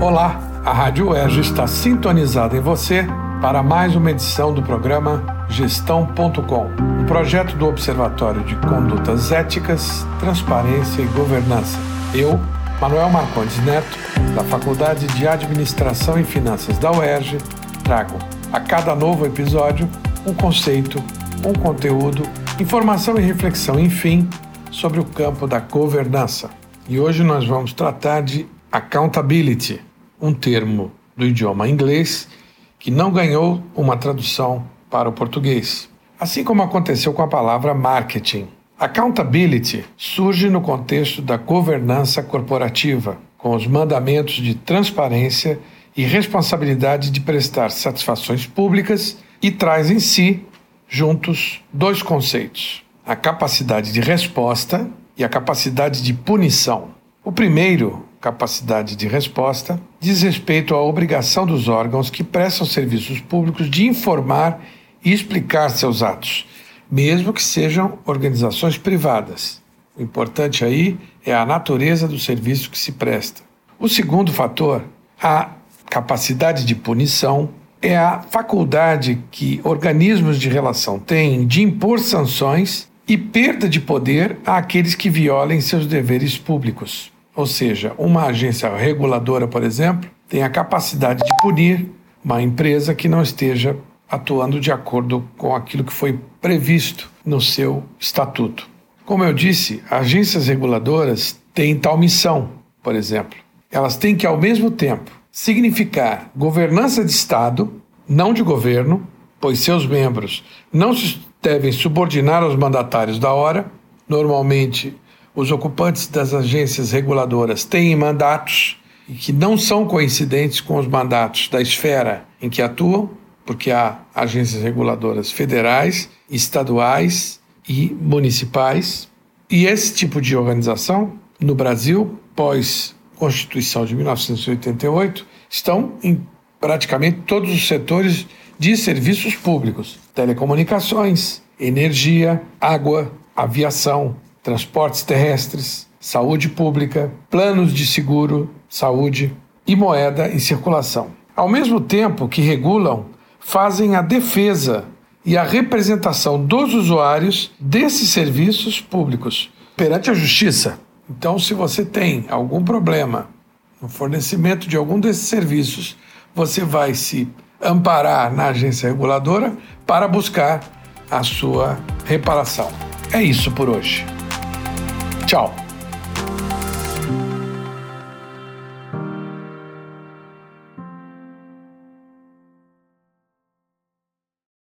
Olá, a Rádio UERJ está sintonizada em você para mais uma edição do programa Gestão.com, um projeto do Observatório de Condutas Éticas, Transparência e Governança. Eu, Manuel Marcondes Neto, da Faculdade de Administração e Finanças da UERJ, trago a cada novo episódio um conceito, um conteúdo, informação e reflexão, enfim, sobre o campo da governança. E hoje nós vamos tratar de accountability, um termo do idioma inglês que não ganhou uma tradução para o português. Assim como aconteceu com a palavra marketing. Accountability surge no contexto da governança corporativa, com os mandamentos de transparência e responsabilidade de prestar satisfações públicas e traz em si, juntos, dois conceitos: a capacidade de resposta e a capacidade de punição. O primeiro, capacidade de resposta, diz respeito à obrigação dos órgãos que prestam serviços públicos de informar e explicar seus atos, mesmo que sejam organizações privadas. O importante aí é a natureza do serviço que se presta. O segundo fator, a capacidade de punição, é a faculdade que organismos de relação têm de impor sanções e perda de poder àqueles que violem seus deveres públicos. Ou seja, uma agência reguladora, por exemplo, tem a capacidade de punir uma empresa que não esteja atuando de acordo com aquilo que foi previsto no seu estatuto. Como eu disse, agências reguladoras têm tal missão, por exemplo. Elas têm que, ao mesmo tempo, significar governança de Estado, não de governo, pois seus membros não se devem subordinar aos mandatários da hora. Normalmente, os ocupantes das agências reguladoras têm mandatos que não são coincidentes com os mandatos da esfera em que atuam porque há agências reguladoras federais, estaduais e municipais. E esse tipo de organização, no Brasil, pós Constituição de 1988, estão em praticamente todos os setores de serviços públicos: telecomunicações, energia, água, aviação, transportes terrestres, saúde pública, planos de seguro, saúde e moeda em circulação. Ao mesmo tempo que regulam fazem a defesa e a representação dos usuários desses serviços públicos perante a justiça. Então, se você tem algum problema no fornecimento de algum desses serviços, você vai se amparar na agência reguladora para buscar a sua reparação. É isso por hoje. Tchau.